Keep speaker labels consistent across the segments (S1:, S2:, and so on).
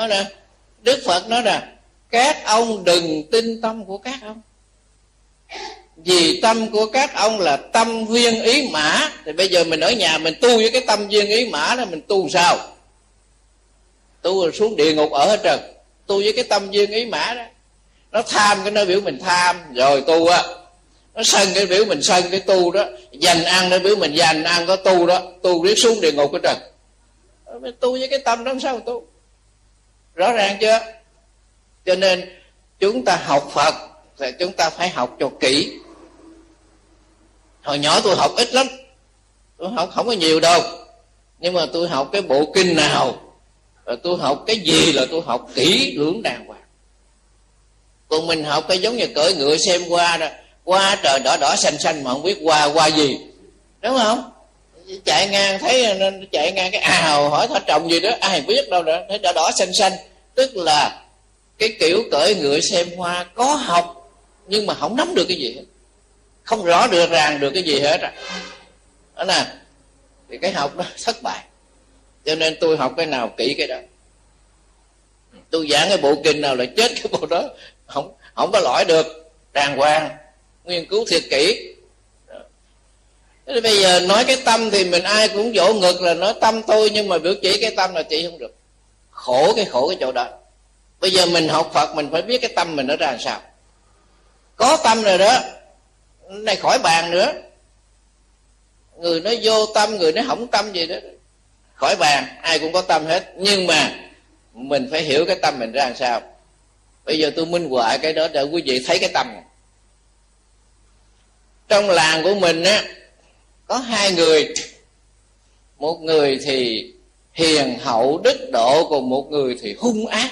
S1: nói nè. Đức phật nói nè, các ông đừng tin tâm của các ông. Vì tâm của các ông là tâm viên ý mã, thì bây giờ mình ở nhà mình tu với cái tâm viên ý mã đó, mình tu sao? Tu rồi xuống địa ngục ở hết trần tu với cái tâm viên ý mã đó. Nó tham cái nó biểu mình tham, rồi tu á. Nó sân cái biểu mình sân cái tu đó. Dành ăn nó biểu mình dành ăn, có tu đó. Tu riết xuống địa ngục hết trần ờ, tu với cái tâm đó sao tu? Rõ ràng chưa? Cho nên chúng ta học phật thì chúng ta phải học cho kỹ. Hồi nhỏ tôi học ít lắm. Tôi học không có nhiều đâu. Nhưng mà tôi học cái bộ kinh nào và tôi học cái gì là tôi học kỹ lưỡng đàng hoàng. Còn mình học cái giống như cởi ngựa xem qua đó qua trời đỏ đỏ xanh xanh mà không biết qua qua gì. Đúng không? Chạy ngang thấy nên chạy ngang cái ào hỏi thỏ trồng gì đó, ai biết đâu nữa, thấy đỏ đỏ xanh xanh tức là cái kiểu cởi ngựa xem hoa có học, nhưng mà không nắm được cái gì hết. Không rõ được ràng được cái gì hết à. Đó nè, thì cái học đó thất bại. Cho nên tôi học cái nào kỹ cái đó. Tôi giảng cái bộ kinh nào là chết cái bộ đó. Không không có lõi được. Đàng hoàng. Nghiên cứu thiệt kỹ. Thế bây giờ nói cái tâm thì mình ai cũng vỗ ngực là nói tâm tôi, nhưng mà biểu chỉ cái tâm là chỉ không được khổ cái khổ cái chỗ đó. Bây giờ mình học phật, mình phải biết cái tâm mình nó ra làm sao. Có tâm rồi đó, này khỏi bàn nữa. Người nó vô tâm, người nó hỏng tâm gì đó, khỏi bàn, ai cũng có tâm hết. Nhưng mà mình phải hiểu cái tâm mình ra làm sao. Bây giờ tôi minh họa cái đó, để quý vị thấy cái tâm. Trong làng của mình á, có hai người. Một người thì hiền hậu đức độ còn một người thì hung ác.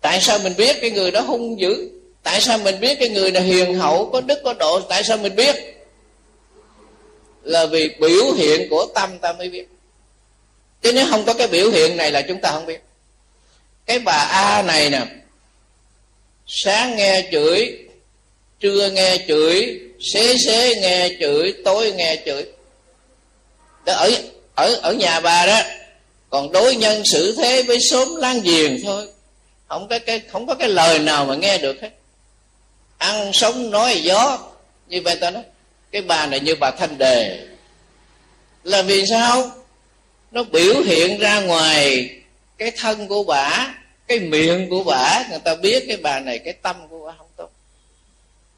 S1: Tại sao mình biết cái người đó hung dữ? Tại sao mình biết cái người này hiền hậu, có đức, có độ? Tại sao mình biết? Là vì biểu hiện của tâm ta mới biết. Chứ nếu không có cái biểu hiện này là chúng ta không biết. Cái bà a này nè, sáng nghe chửi, trưa nghe chửi, xế xế nghe chửi, tối nghe chửi. Đó, ở ở ở nhà bà đó, còn đối nhân xử thế với xóm láng giềng thôi. Không có cái, không có cái lời nào mà nghe được hết. Ăn sống nói gió, như vậy ta nói. Cái bà này như bà thanh đề. Là vì sao? Nó biểu hiện ra ngoài cái thân của bà, cái miệng của bà. Người ta biết cái bà này, cái tâm của bà không tốt.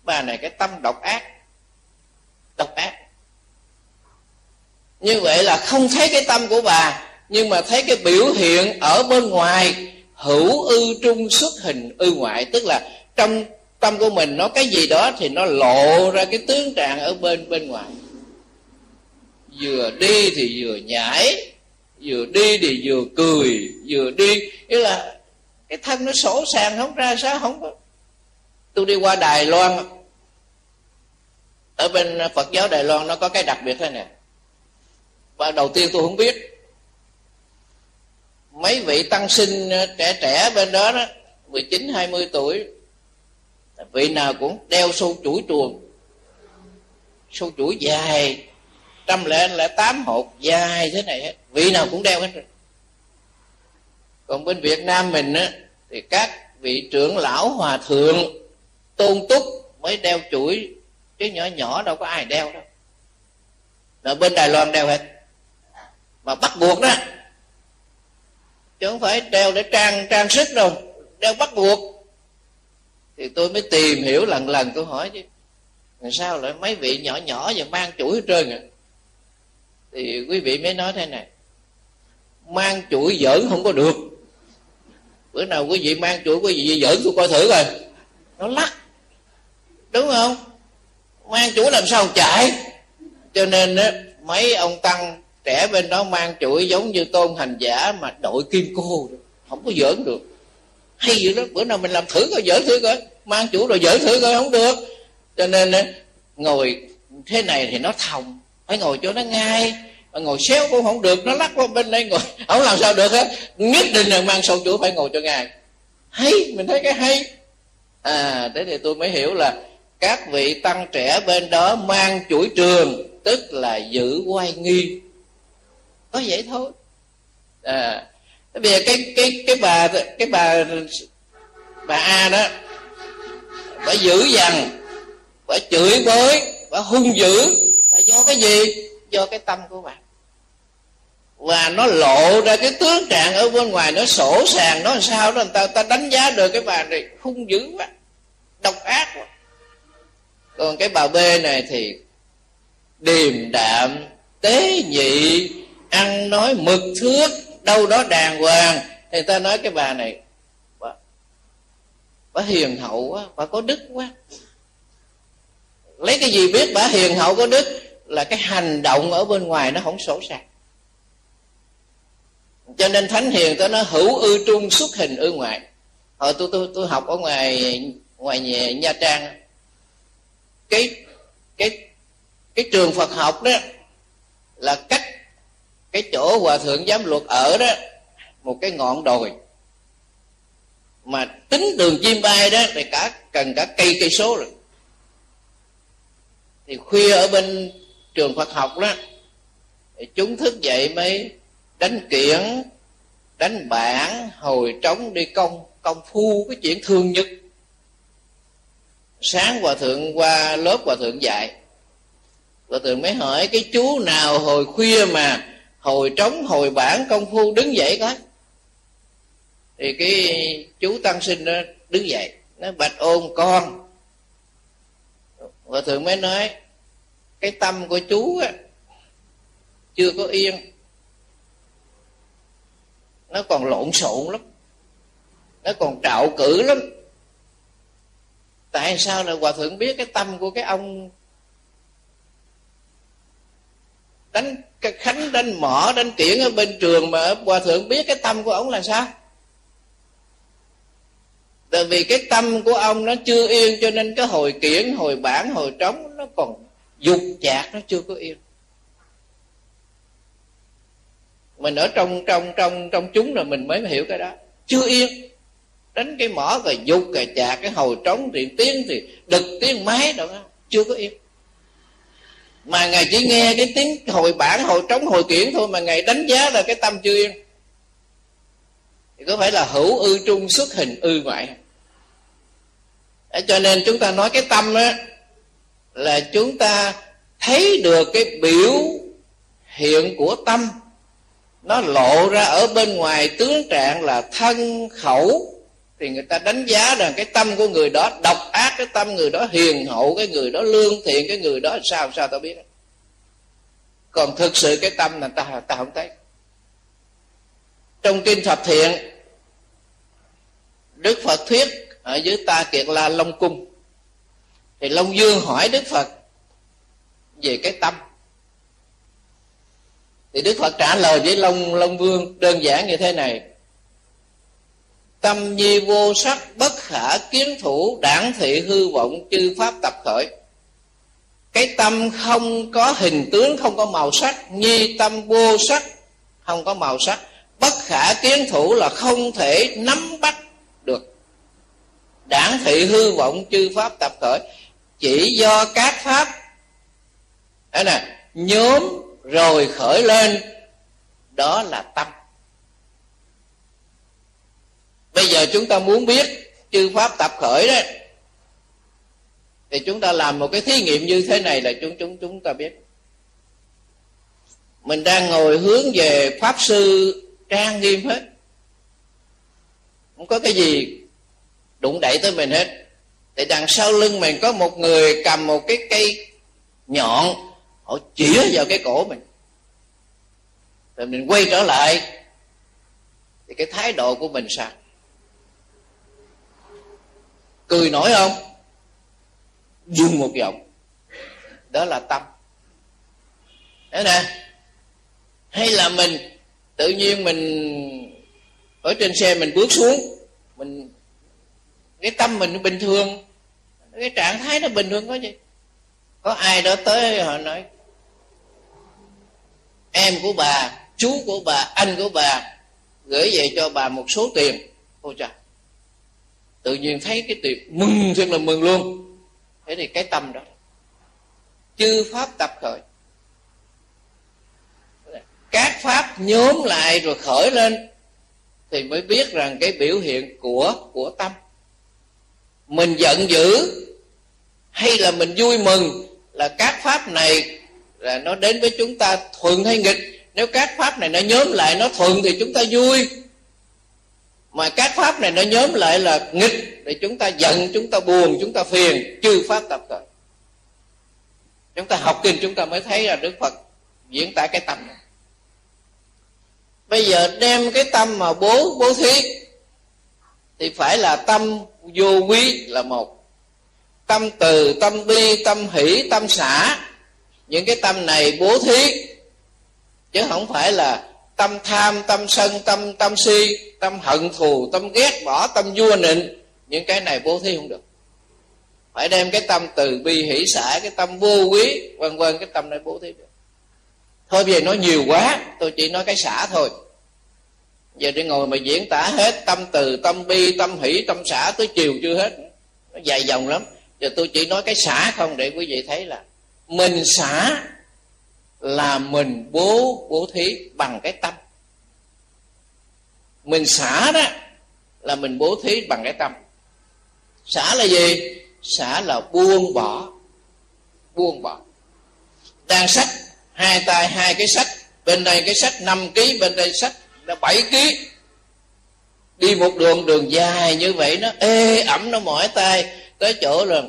S1: Bà này cái tâm độc ác. Độc ác như vậy là không thấy cái tâm của bà, nhưng mà thấy cái biểu hiện ở bên ngoài, hữu ư trung xuất hình ư ngoại. Tức là trong tâm của mình nó cái gì đó thì nó lộ ra cái tướng trạng ở bên bên ngoài. Vừa đi thì vừa nhảy, vừa đi thì vừa cười, vừa đi. Nghĩa là cái thân nó sổ sàng, không ra sao, không có. Tôi đi qua đài loan. Ở bên phật giáo đài loan nó có cái đặc biệt thế này và đầu tiên tôi không biết. Mấy vị tăng sinh ờ, trẻ trẻ bên đó đó 19 20 tuổi, vị nào cũng đeo sâu chuỗi chuồng, sâu chuỗi dài, trăm lẻ lẻ tám hột dài thế này hết. Vị nào cũng đeo hết rồi. Còn bên việt nam mình á, thì các vị trưởng lão hòa thượng, tôn túc mới đeo chuỗi, chứ nhỏ nhỏ đâu có ai đeo đâu. Ở bên đài loan đeo hết mà bắt buộc đó. Chứ không phải đeo để trang trang sức đâu. Đeo bắt buộc. Thì tôi mới tìm hiểu lần lần, tôi hỏi chứ, làm sao lại mấy vị nhỏ nhỏ và mang chuỗi hết trơn à? Thì quý vị mới nói thế này, mang chuỗi giỡn không có được. Bữa nào quý vị mang chuỗi, quý vị giỡn, tôi coi thử rồi nó lắc. Đúng không? Mang chuỗi làm sao chạy? Cho nên á, mấy ông tăng trẻ bên đó mang chuỗi giống như tôn hành giả mà đội kim cô không có giỡn được. Hay vậy đó, bữa nào mình làm thử coi, giỡn thử coi. Mang chủ rồi giỡn thử coi, không được. Cho nên ngồi thế này thì nó thòng. Phải ngồi cho nó ngay. Mà ngồi xéo cũng không được, nó lắc qua bên đây ngồi. Không làm sao được hết nhất định là mang sâu chủ phải ngồi cho ngay. Hay, mình thấy cái hay. À thế thì tôi mới hiểu là các vị tăng trẻ bên đó mang chuỗi trường, tức là giữ quay nghi nó vậy thôi. À bây giờ cái cái cái bà cái bà bà a đó, bà dữ dằn, bà chửi bới, bà hung dữ là do cái gì? Do cái tâm của bà. Và nó lộ ra cái tướng trạng ở bên ngoài, nó sổ sàng, nó làm sao đó, người ta ta đánh giá được cái bà này hung dữ quá, độc ác quá. Còn cái bà b này thì điềm đạm, tế nhị ăn nói mực thước đâu đó đàng hoàng. Thì ta nói cái bà này bà, bà hiền hậu quá bà có đức quá. Lấy cái gì biết bà hiền hậu có đức là cái hành động ở bên ngoài nó không sổ sàng cho nên thánh hiền ta nói hữu ư trung xuất hình ư ngoại. Hồi tôi tôi tôi học ở ngoài ngoài nhà, nha trang. Cái cái cái trường phật học đó là cách cái chỗ hòa thượng giám luật ở đó, một cái ngọn đồi. Mà tính đường chim bay đó, thì cả, cần cả cây cây số rồi. Thì khuya ở bên trường Phật học đó, thì chúng thức dậy mới đánh kiển, đánh bản hồi trống đi công công phu cái chuyện thương nhất sáng hòa thượng qua, lớp hòa thượng dạy. Hòa thượng mới hỏi, cái chú nào hồi khuya mà hồi trống, hồi bản công phu đứng dậy coi thì cái chú tăng sinh đó đứng dậy, nó bạch ôn con. Hòa thượng mới nói, cái tâm của chú á, chưa có yên. Nó còn lộn xộn lắm. Nó còn trạo cử lắm. Tại sao là hòa thượng biết cái tâm của cái ông đánh cái khánh đánh mỏ, đánh kiển ở bên trường mà hòa thượng biết cái tâm của ông là sao? Tại vì cái tâm của ông nó chưa yên cho nên cái hồi kiển, hồi bản, hồi trống nó còn dục chạc, nó chưa có yên. Mình ở trong trong trong trong chúng rồi mình mới hiểu cái đó. Chưa yên. Đánh cái mỏ rồi dục rồi chạc, cái hồi trống thì tiếng thì đực tiếng máy đâu đó, chưa có yên mà ngài chỉ nghe cái tiếng hồi bản, hồi trống, hồi kiển thôi mà ngài đánh giá là cái tâm chưa yên. Thì có phải là hữu ư trung xuất hình ư ngoại? Để cho nên chúng ta nói cái tâm á, là chúng ta thấy được cái biểu hiện của tâm. Nó lộ ra ở bên ngoài tướng trạng là thân, khẩu thì người ta đánh giá rằng cái tâm của người đó độc ác, cái tâm người đó hiền hậu, cái người đó lương thiện, cái người đó sao sao tao biết. Còn thực sự cái tâm là ta ta không thấy. Trong kinh thập thiện, đức phật thuyết ở dưới ta kiệt la long cung. Thì long dương hỏi đức phật về cái tâm. Thì đức phật trả lời với long long vương đơn giản như thế này tâm nhi vô sắc bất khả kiến thủ đảng thị hư vọng chư pháp tập khởi. Cái tâm không có hình tướng, không có màu sắc, nhi tâm vô sắc, không có màu sắc. Bất khả kiến thủ là không thể nắm bắt được. Đảng thị hư vọng chư pháp tập khởi. Chỉ do các pháp, đó nè, nhóm rồi khởi lên, đó là tâm bây giờ chúng ta muốn biết chư pháp tập khởi đó thì chúng ta làm một cái thí nghiệm như thế này là chúng chúng chúng ta biết. Mình đang ngồi hướng về pháp sư trang nghiêm hết. Không có cái gì đụng đẩy tới mình hết. Thì đằng sau lưng mình có một người cầm một cái cây nhọn. Họ chĩa vào cái cổ mình. Rồi mình quay trở lại. Thì cái thái độ của mình sao? Cười nổi không? Dùng một giọng. Đó là tâm. Thế nè. Hay là mình, tự nhiên mình ở trên xe mình bước xuống, mình, cái tâm mình bình thường. Cái trạng thái nó bình thường có gì? Có ai đó tới họ nói, em của bà, chú của bà, anh của bà, gửi về cho bà một số tiền. Ôi trời tự nhiên thấy cái tiệc mừng thật là mừng luôn. Thế thì cái tâm đó, chư pháp tập khởi. Các pháp nhóm lại rồi khởi lên thì mới biết rằng cái biểu hiện của của tâm. Mình giận dữ hay là mình vui mừng là các pháp này là nó đến với chúng ta thuận hay nghịch. Nếu các pháp này nó nhóm lại, nó thuận thì chúng ta vui mà các pháp này nó nhóm lại là nghịch, để chúng ta giận, chúng ta buồn, chúng ta phiền, chư pháp tập tuệ chúng ta học kinh chúng ta mới thấy là đức phật diễn tả cái tâm này. Bây giờ đem cái tâm mà bố bố thí, thì phải là tâm vô quý là một. Tâm từ, tâm bi, tâm hỷ, tâm xả những cái tâm này bố thí, chứ không phải là tâm tham, tâm sân, tâm tâm si, tâm hận thù, tâm ghét bỏ, tâm vua nịnh. Những cái này bố thí không được. Phải đem cái tâm từ bi, hỷ xã cái tâm vô quý, vân vân, cái tâm này bố thí được. Thôi bây giờ nói nhiều quá, tôi chỉ nói cái xả thôi. Giờ đi ngồi mà diễn tả hết tâm từ, tâm bi, tâm hỷ, tâm xả, tới chiều chưa hết. Nó dài dòng lắm. Giờ tôi chỉ nói cái xả không để quý vị thấy là mình xả là mình bố bố thí bằng cái tâm. Mình xả đó là mình bố thí bằng cái tâm. Xả là gì? Xả là buông bỏ. Buông bỏ. Đang sách, hai tay, hai cái sách, bên đây cái sách 5 kg bên đây sách là 7 kg đi một đường đường dài như vậy nó ê ẩm, nó mỏi tay. Tới chỗ là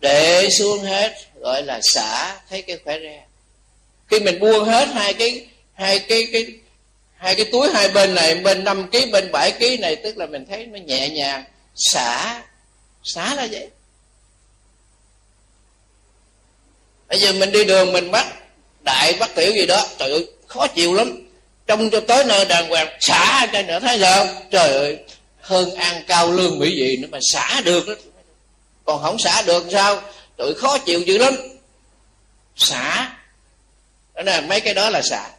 S1: để xuống hết, gọi là xả, thấy cái khỏe ra khi mình buông hết hai cái hai cái cái, hai cái túi hai bên này, bên 5 kg bên 7 kg này, tức là mình thấy nó nhẹ nhàng, xả xả là vậy. Bây giờ mình đi đường, mình bắt đại, bắt tiểu gì đó, trời ơi, khó chịu lắm. Trong cho tới nơi đàng hoàng, xả cho nữa thấy không trời ơi, hơn ăn cao lương mỹ vị nữa mà xả được đó. Còn không xả được sao? Tụi khó chịu dữ lắm. Xả đó là mấy cái đó là xả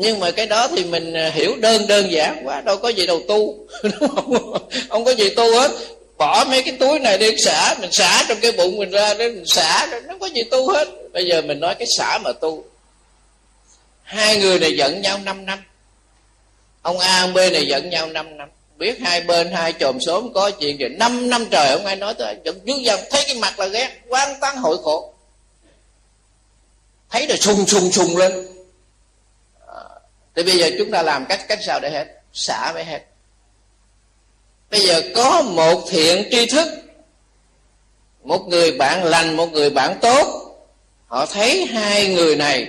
S1: nhưng mà cái đó thì mình à, hiểu đơn đơn giản quá, đâu có gì đâu tu không? Có gì tu hết. Bỏ mấy cái túi này đi xả, mình xả trong cái bụng mình ra để mình xả nó không có gì tu hết. Bây giờ mình nói cái xả mà tu. Hai người này giận nhau 5 năm. Ông a, ông b này giận nhau 5 năm. Biết hai bên, hai chòm xóm có chuyện gì. Năm năm trời không ai nói tới, giận dữ dằn, thấy cái mặt là ghét quan tán hội khổ thấy là sung sung sung lên. À, thì bây giờ chúng ta làm cách cách sao để hết? Xả mới hết. Bây giờ có một thiện tri thức. Một người bạn lành một người bạn tốt. Họ thấy hai người này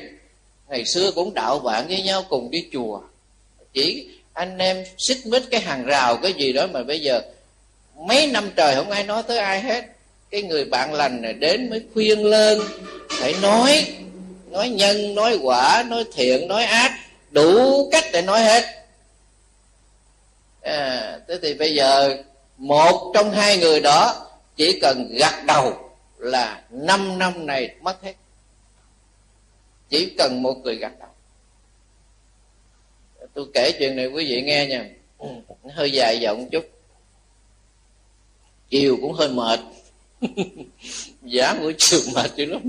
S1: ngày xưa cũng đạo bạn với nhau cùng đi chùa. Chỉ anh em xích mít cái hàng rào cái gì đó mà bây giờ mấy năm trời không ai nói tới ai hết. Cái người bạn lành này đến mới khuyên lên phải nói nói nhân nói quả nói thiện nói ác đủ cách để nói hết. À, thế thì bây giờ một trong hai người đó chỉ cần gật đầu là năm năm này mất hết. Chỉ cần một người gật đầu. Tôi kể chuyện này quý vị nghe nha. Ừ, hơi dài giọng chút. Chiều cũng hơi mệt. Giá buổi chiều mệt dữ lắm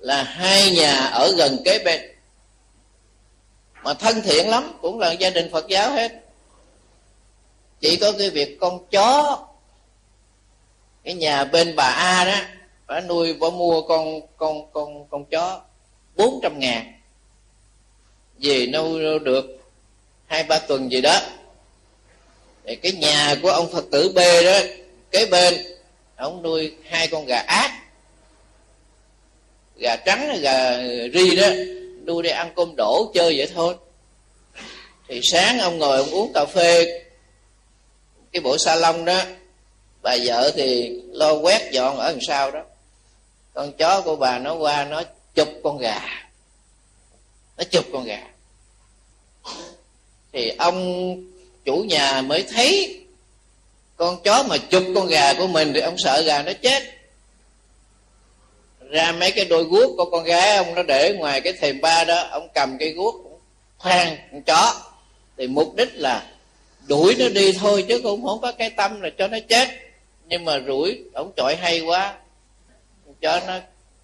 S1: là hai nhà ở gần kế bên. Mà thân thiện lắm, cũng là gia đình phật giáo hết. Chỉ có cái việc con chó, cái nhà bên bà a đó, bà nuôi, bà mua con con con con chó bốn trăm ngàn. Về nuôi được hai, ba tuần gì đó. Thì cái nhà của ông phật tử b đó, kế bên, ông nuôi hai con gà ác gà trắng, gà ri đó nuôi đi ăn cơm đổ chơi vậy thôi. Thì sáng ông ngồi ông uống cà phê, cái bộ salon đó, bà vợ thì lo quét dọn ở đằng sau đó. Con chó của bà nó qua, nó chụp con gà. Nó chụp con gà. Thì ông chủ nhà mới thấy con chó mà chụp con gà của mình thì ông sợ gà nó chết ra mấy cái đôi guốc của con gái ông nó để ngoài cái thềm ba đó, ông cầm cái guốc khoan con chó. Thì mục đích là đuổi nó đi thôi, chứ cũng không có cái tâm là cho nó chết. Nhưng mà rủi, ông chọi hay quá. Cho nó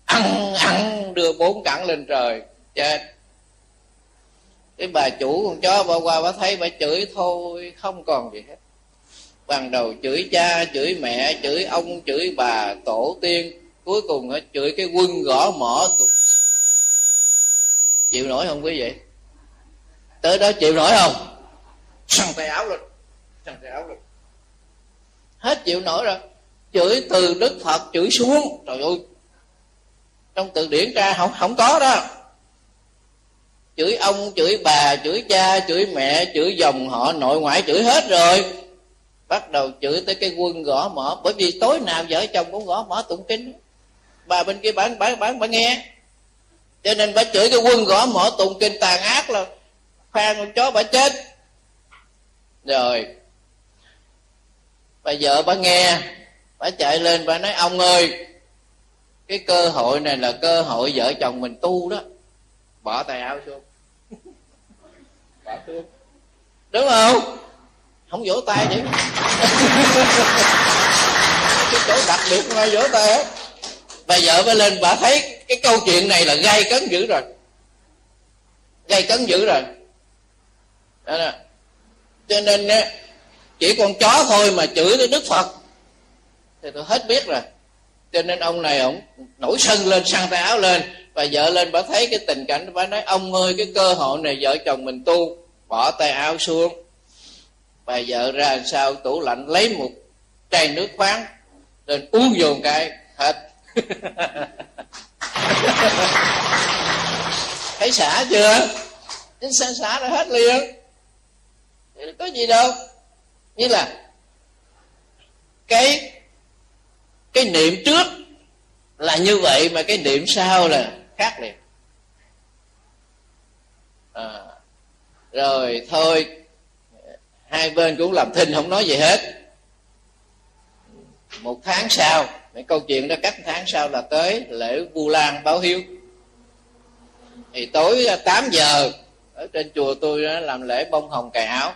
S1: ăn ăn đưa bốn cẳng lên trời, chết. Cái bà chủ con chó bà qua bà thấy bà chửi thôi, không còn gì hết. Ban đầu chửi cha, chửi mẹ, chửi ông, chửi bà, tổ tiên cuối cùng nó chửi cái quân gõ mỏ chịu nổi không quý vị? Tới đó chịu nổi không? Săn tay áo lên. Săn tay áo lên. Hết chịu nổi rồi. Chửi từ đức phật chửi xuống. Trời ơi. Trong từ điển ra không không có đó. Chửi ông chửi bà chửi cha chửi mẹ chửi dòng họ nội ngoại chửi hết rồi. Bắt đầu chửi tới cái quân gõ mỏ bởi vì tối nào vợ chồng cũng gõ mỏ tụng kinh bà bên kia bán bán bán bà nghe. Cho nên bà chửi cái quân gõ mỏ tụng kinh tàn ác là khoan con chó bà chết. Rồi. Bà vợ bà nghe, bà chạy lên, bà nói, ông ơi, cái cơ hội này là cơ hội vợ chồng mình tu đó. Bỏ tay áo xuống. Bỏ xuống. Đúng không? Không vỗ tay chứ. Cái chỗ đặc biệt mà vỗ tay hết bà vợ mới lên, bà thấy cái câu chuyện này là gây cấn dữ rồi. Gây cấn dữ rồi. Đó nè. Cho nên chỉ con chó thôi mà chửi tới đức phật. Thì tôi hết biết rồi. Cho nên ông này ông nổi sân lên, sang tay áo lên. Và vợ lên, bà thấy cái tình cảnh, bà nói, ông ơi, cái cơ hội này vợ chồng mình tu, bỏ tay áo xuống. Bà vợ ra sau tủ lạnh lấy một chai nước khoáng lên uống dồn cái, hết. thấy xả chưa? Xả xả ra hết liền. Có gì đâu. Như là cái cái niệm trước là như vậy mà cái niệm sau là khác liền. À, rồi thôi. Hai bên cũng làm thinh không nói gì hết. Một tháng sau cái câu chuyện đó cách tháng sau là tới lễ vu lan báo hiếu. Thì tối à, 8 giờ ở trên chùa tôi đó làm lễ bông hồng cài áo.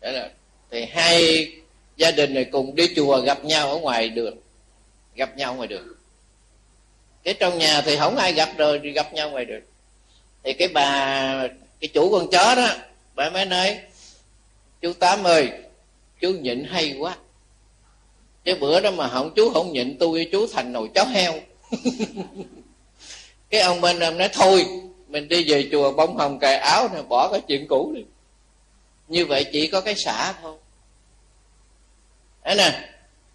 S1: Đấy là, thì hai gia đình này cùng đi chùa gặp nhau ở ngoài đường. Gặp nhau ngoài đường. Cái trong nhà thì không ai gặp rồi thì gặp nhau ngoài đường. Thì cái bà cái chủ con chó đó bà mới nói chú tám ơi chú nhịn hay quá cái bữa đó mà không chú không nhịn tôi, chú thành nồi chó heo. Cái ông bên em nói, thôi, mình đi về chùa bông hồng cài áo này bỏ cái chuyện cũ đi. Như vậy chỉ có cái xả thôi. Đấy nè,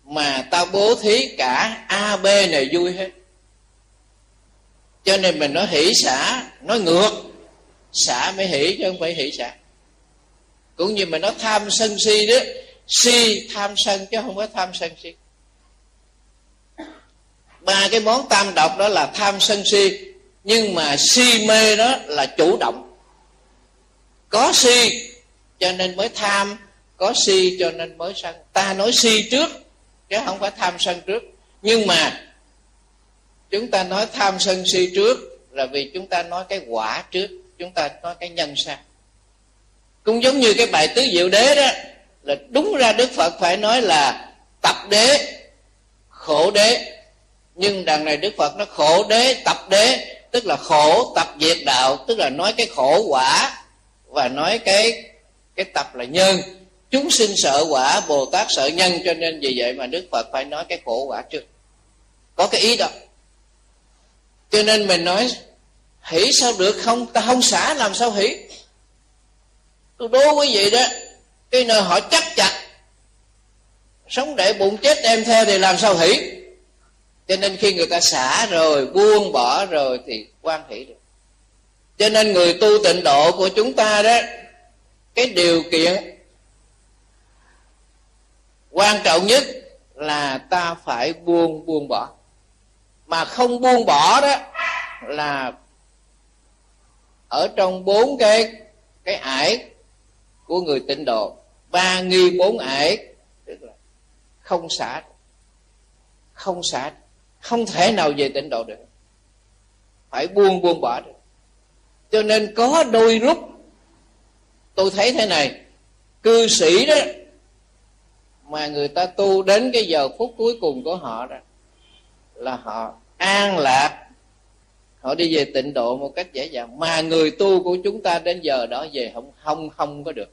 S1: mà tao bố thí cả a, b này vui hết. Cho nên mình nói hỷ xả, nói ngược. Xả mới hỷ chứ không phải hỷ xả. Cũng như mình nói tham sân si đó si tham sân chứ không có tham sân si. Ba cái món tam độc đó là tham sân si, nhưng mà si mê đó là chủ động. Có si, cho nên mới tham. Có si, cho nên mới sân. Ta nói si trước, chứ không phải tham sân trước. Nhưng mà, chúng ta nói tham sân si trước, là vì chúng ta nói cái quả trước, chúng ta nói cái nhân sau cũng giống như cái bài tứ diệu đế đó là đúng ra đức phật phải nói là tập đế, khổ đế. Nhưng đằng này đức phật nó khổ đế, tập đế, tức là khổ tập diệt đạo, tức là nói cái khổ quả và nói cái cái tập là nhân. Chúng sinh sợ quả, bồ tát sợ nhân, cho nên vì vậy mà đức phật phải nói cái khổ quả trước. Có cái ý đó. Cho nên mình nói, hỷ sao được không? Ta không xả, làm sao hỷ? Tôi đố quý vị đó cái nơi họ chắc chặt sống để bụng chết đem theo thì làm sao hỷ? Cho nên khi người ta xả rồi, buông bỏ rồi thì quan hỷ được. Cho nên người tu tịnh độ của chúng ta đó, cái điều kiện quan trọng nhất là ta phải buông buông bỏ. Mà không buông bỏ đó là ở trong bốn cái cái ải của người tịnh độ. Ba nghi bốn ải, tức là không xả không xả, không thể nào về tịnh độ được. Phải buông buông bỏ được. Cho nên có đôi lúc, tôi thấy thế này, cư sĩ đó, mà người ta tu đến cái giờ phút cuối cùng của họ đó, là họ an lạc, họ đi về tịnh độ một cách dễ dàng. Mà người tu của chúng ta đến giờ đó về không không không có được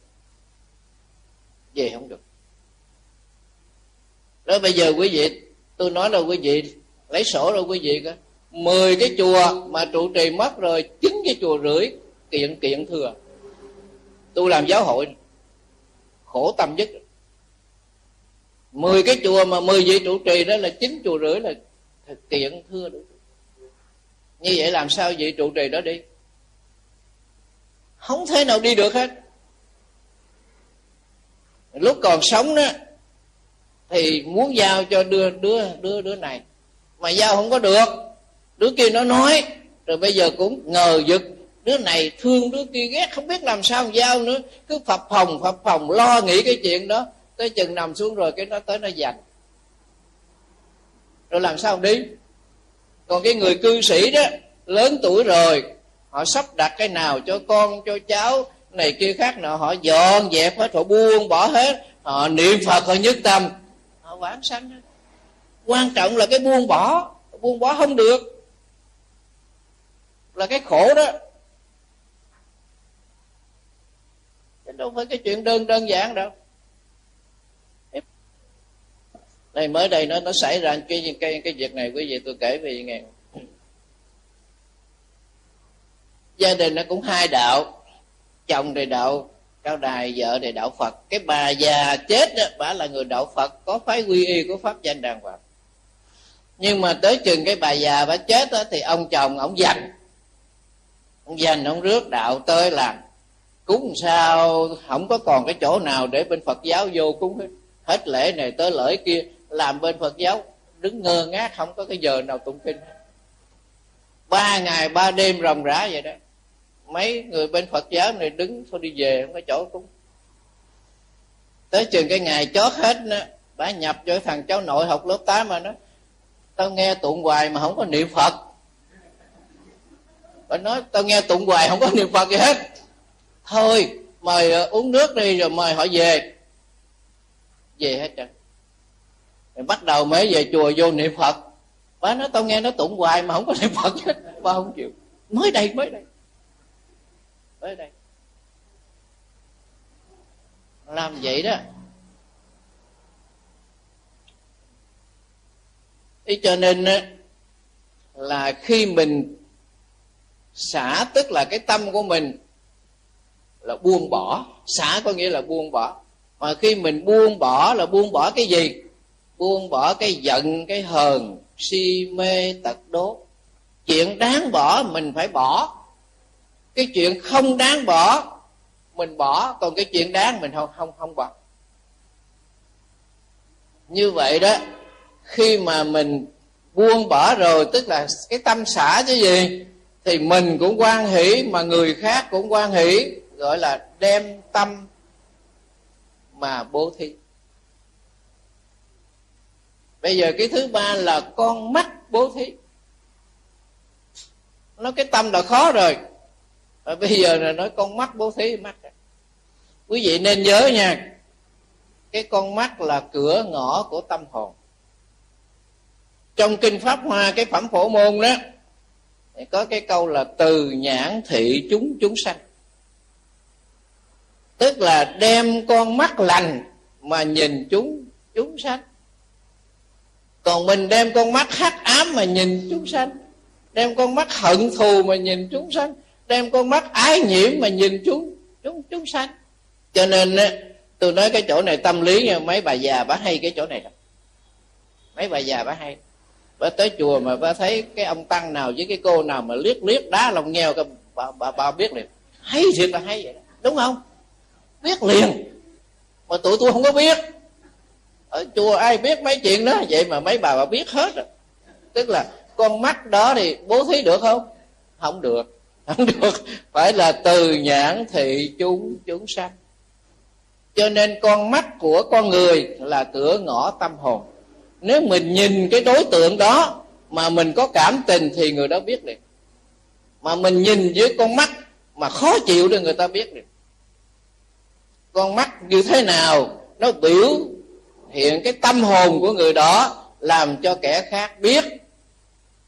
S1: về không được. Đó bây giờ quý vị, tôi nói là quý vị, lấy sổ rồi quý vị coi. Mười cái chùa mà trụ trì mất rồi, chín cái chùa rưỡi, kiện kiện thừa. Tôi làm giáo hội khổ tâm nhất. Mười cái chùa mà mười vị trụ trì đó là chín chùa rưỡi là kiện thưa đủ như vậy làm sao vị trụ trì đó đi? Không thể nào đi được hết lúc còn sống đó, thì muốn giao cho đưa đứa đứa đứa này. Mà giao không có được. Đứa kia nó nói, rồi bây giờ cũng ngờ vực. Đứa này thương đứa kia ghét, không biết làm sao giao nữa. Cứ phập phòng phập phòng lo nghĩ cái chuyện đó. Tới chừng nằm xuống rồi, cái nó tới nó giành rồi làm sao đi? Còn cái người cư sĩ đó, lớn tuổi rồi, họ sắp đặt cái nào cho con, cho cháu này kia khác nọ, họ dọn dẹp hết, họ buông bỏ hết, họ niệm phật họ nhất tâm. Họ vãng sanh hết quan trọng là cái buông bỏ buông bỏ không được. Là cái khổ đó. Chứ đâu phải cái chuyện đơn đơn giản đâu. Này, mới đây nó nó xảy ra cái cái cái việc này, quý vị tôi kể về nghe. Gia đình nó cũng hai đạo chồng thì đạo cao đài vợ thì đạo phật. Cái bà già chết đó bà là người đạo phật có phái quy y của pháp danh đàng hoàng. Nhưng mà tới chừng cái bà già bà chết đó, thì ông chồng ông dành ông dành ông rước đạo tới làm. Cúng sao không có còn cái chỗ nào để bên phật giáo vô cúng hết. Hết lễ này tới lễ kia làm bên phật giáo đứng ngơ ngác không có cái giờ nào tụng kinh. Ba ngày ba đêm ròng rã vậy đó mấy người bên phật giáo này đứng, thôi đi về, không có chỗ cũng. Tới chừng cái ngày chót hết đó bà nhập cho thằng cháu nội học lớp 8 mà nó, tao nghe tụng hoài mà không có niệm phật. Bà nói, tao nghe tụng hoài không có niệm phật gì hết. Thôi, mời ờ, uống nước đi rồi mời họ về. Về hết trơn. Rồi bắt đầu mới về chùa vô niệm phật. Bà nói, tao nghe nó tụng hoài mà không có niệm phật. Hết bà không chịu. Mới đây mới đây tới đây. Làm vậy đó.ý cho nên là khi mình xả, tức là cái tâm của mình là buông bỏ. Xả có nghĩa là buông bỏ. Mà khi mình buông bỏ là buông bỏ cái gì? Buông bỏ cái giận, cái hờn, si mê, tật đố. Chuyện đáng bỏ mình phải bỏ cái chuyện không đáng bỏ, mình bỏ. Còn cái chuyện đáng mình không không không bỏ. Như vậy đó, khi mà mình buông bỏ rồi, tức là cái tâm xả chứ gì, thì mình cũng quan hỷ mà người khác cũng quan hỷ, gọi là đem tâm mà bố thí. Bây giờ cái thứ ba là con mắt bố thí. Nó cái tâm là khó rồi và bây giờ là nói con mắt bố thí mắt quý vị nên nhớ nha, cái con mắt là cửa ngõ của tâm hồn. Trong kinh pháp hoa, cái phẩm phổ môn đó có cái câu là từ nhãn thị chúng chúng sanh. Tức là đem con mắt lành mà nhìn chúng chúng sanh. Còn mình đem con mắt hắc ám mà nhìn chúng sanh. Đem con mắt hận thù mà nhìn chúng sanh đem con mắt ái nhiễm mà nhìn chúng chúng chúng sanh. Cho nên tôi nói cái chỗ này tâm lý nha mấy bà già bà hay cái chỗ này đó mấy bà già bà hay. Bà tới chùa mà bà thấy cái ông tăng nào với cái cô nào mà liếc liếc đá lòng nghèo bà, bà, bà biết liền. Hay thiệt là hay vậy đó. Đúng không? Biết liền. Mà tụi tôi không có biết. Ở chùa ai biết mấy chuyện đó? Vậy mà mấy bà bà biết hết rồi. Tức là con mắt đó thì bố thí được không? Không được không được. Phải là từ nhãn thị chúng chúng sanh. Cho nên con mắt của con người là cửa ngõ tâm hồn. Nếu mình nhìn cái đối tượng đó mà mình có cảm tình thì người đó biết liền. Mà mình nhìn với con mắt mà khó chịu thì người ta biết liền. Con mắt như thế nào, nó biểu hiện cái tâm hồn của người đó làm cho kẻ khác biết.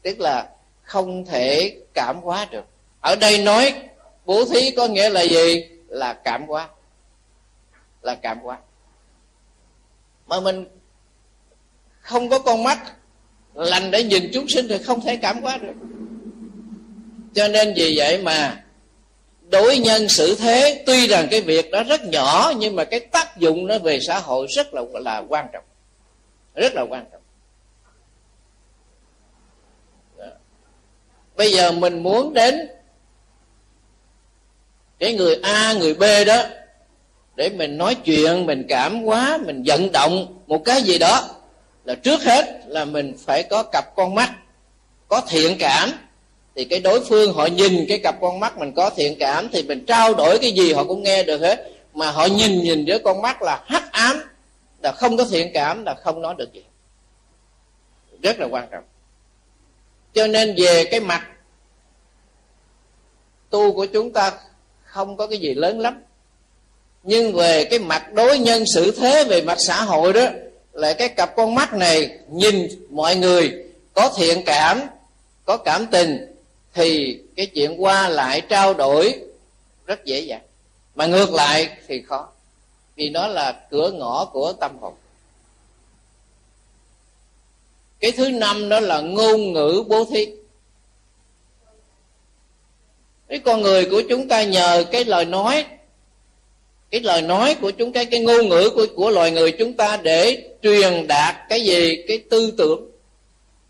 S1: Tức là không thể cảm hóa được ở đây nói, bố thí có nghĩa là gì? Là cảm hóa. Là cảm hóa. Mà mình không có con mắt, lành để nhìn chúng sinh thì không thể cảm hóa được. Cho nên vì vậy mà đối nhân xử thế, tuy rằng cái việc đó rất nhỏ, nhưng mà cái tác dụng nó về xã hội rất là là quan trọng. Rất là quan trọng. Đó. bây giờ mình muốn đến cái người a, người b đó, để mình nói chuyện, mình cảm hóa, mình vận động một cái gì đó, là trước hết là mình phải có cặp con mắt, có thiện cảm. Thì cái đối phương họ nhìn cái cặp con mắt mình có thiện cảm, thì mình trao đổi cái gì họ cũng nghe được hết. Mà họ nhìn nhìn với con mắt là hắc ám, là không có thiện cảm, là không nói được gì. Rất là quan trọng. Cho nên về cái mặt tu của chúng ta không có cái gì lớn lắm. Nhưng về cái mặt đối nhân xử thế, về mặt xã hội đó là cái cặp con mắt này nhìn mọi người, có thiện cảm, có cảm tình, thì cái chuyện qua lại trao đổi rất dễ dàng. Mà ngược lại thì khó, vì nó là cửa ngõ của tâm hồn. Cái thứ năm đó là ngôn ngữ bố thí cái con người của chúng ta nhờ cái lời nói, cái lời nói của chúng cái cái ngôn ngữ của của loài người chúng ta để truyền đạt cái gì? Cái tư tưởng.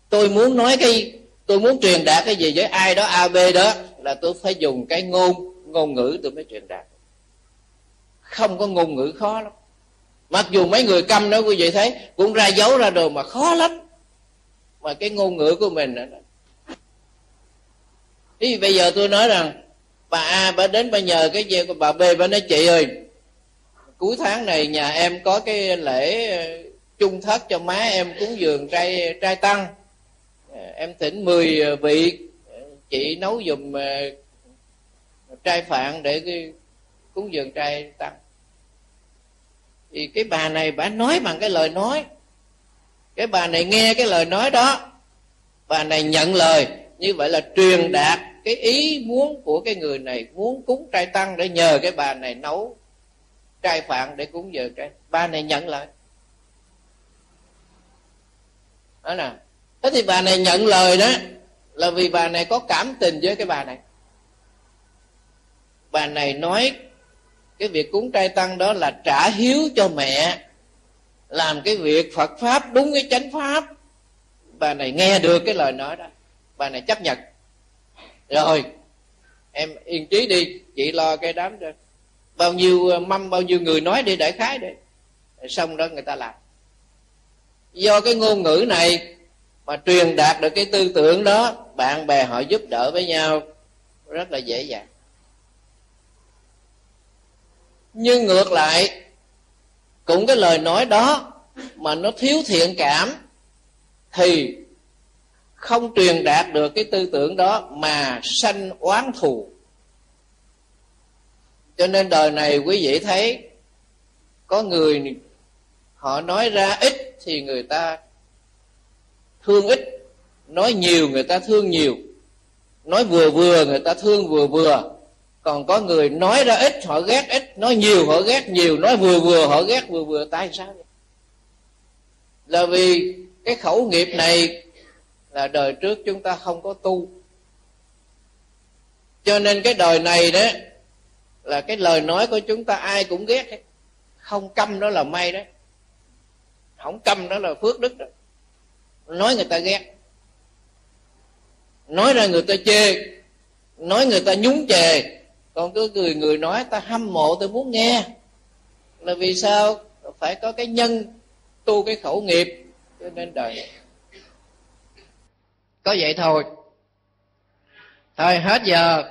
S1: Tôi muốn nói cái, tôi muốn truyền đạt cái gì với ai đó, a, b đó, là tôi phải dùng cái ngôn ngôn ngữ tôi mới truyền đạt. Không có ngôn ngữ khó lắm. Mặc dù mấy người câm đó quý vị thấy, cũng ra dấu ra đồ mà khó lắm. Mà cái ngôn ngữ của mình đó bây giờ tôi nói rằng, bà A bà đến bà nhờ cái gì của bà B bà nói, chị ơi, cuối tháng này nhà em có cái lễ ờ, chung thất cho má em cúng dường trai trai tăng. Ờ, em thỉnh 10 ờ, vị chị nấu dùm trai phạn để cúng dường trai tăng. Thì cái bà này bà nói bằng cái lời nói. Cái bà này nghe cái lời nói đó. Bà này nhận lời như vậy là truyền đạt cái ý muốn của cái người này, muốn cúng trai tăng để nhờ cái bà này nấu trai phạn để cúng giờ trai. Bà này nhận lời. Đó nè. Thế thì bà này nhận lời đó là vì bà này có cảm tình với cái bà này. Bà này nói cái việc cúng trai tăng đó là trả hiếu cho mẹ, làm cái việc phật pháp, đúng cái chánh pháp. Bà này nghe được cái lời nói đó bà này chấp nhận. Rồi, em yên trí đi, chị lo cái đám cho bao nhiêu ờ, mâm, bao nhiêu người nói đi đại khái đi. Xong đó người ta làm. Do cái ngôn ngữ này mà truyền đạt được cái tư tưởng đó, bạn bè họ giúp đỡ với nhau, rất là dễ dàng. Nhưng ngược lại, cũng cái lời nói đó mà nó thiếu thiện cảm, thì không truyền đạt được cái tư tưởng đó mà sanh oán thù. Cho nên đời này quý vị thấy, có người họ nói ra ít thì người ta thương ít, nói nhiều người ta thương nhiều, nói vừa vừa người ta thương vừa vừa. Còn có người nói ra ít, họ ghét ít, nói nhiều họ ghét nhiều, nói vừa vừa họ ghét vừa vừa, tại sao vậy? Là vì cái khẩu nghiệp này là đời trước chúng ta không có tu. Cho nên cái đời này đó là cái lời nói của chúng ta ai cũng ghét ấy. không câm đó là may đấy không câm đó là phước đức đó. Nói người ta ghét. Nói ra người ta chê. Nói người ta nhúng chề còn cứ người người nói ta hâm mộ tôi muốn nghe. Là vì sao? Phải có cái nhân tu cái khẩu nghiệp. Cho nên đời có vậy thôi. Thôi hết giờ.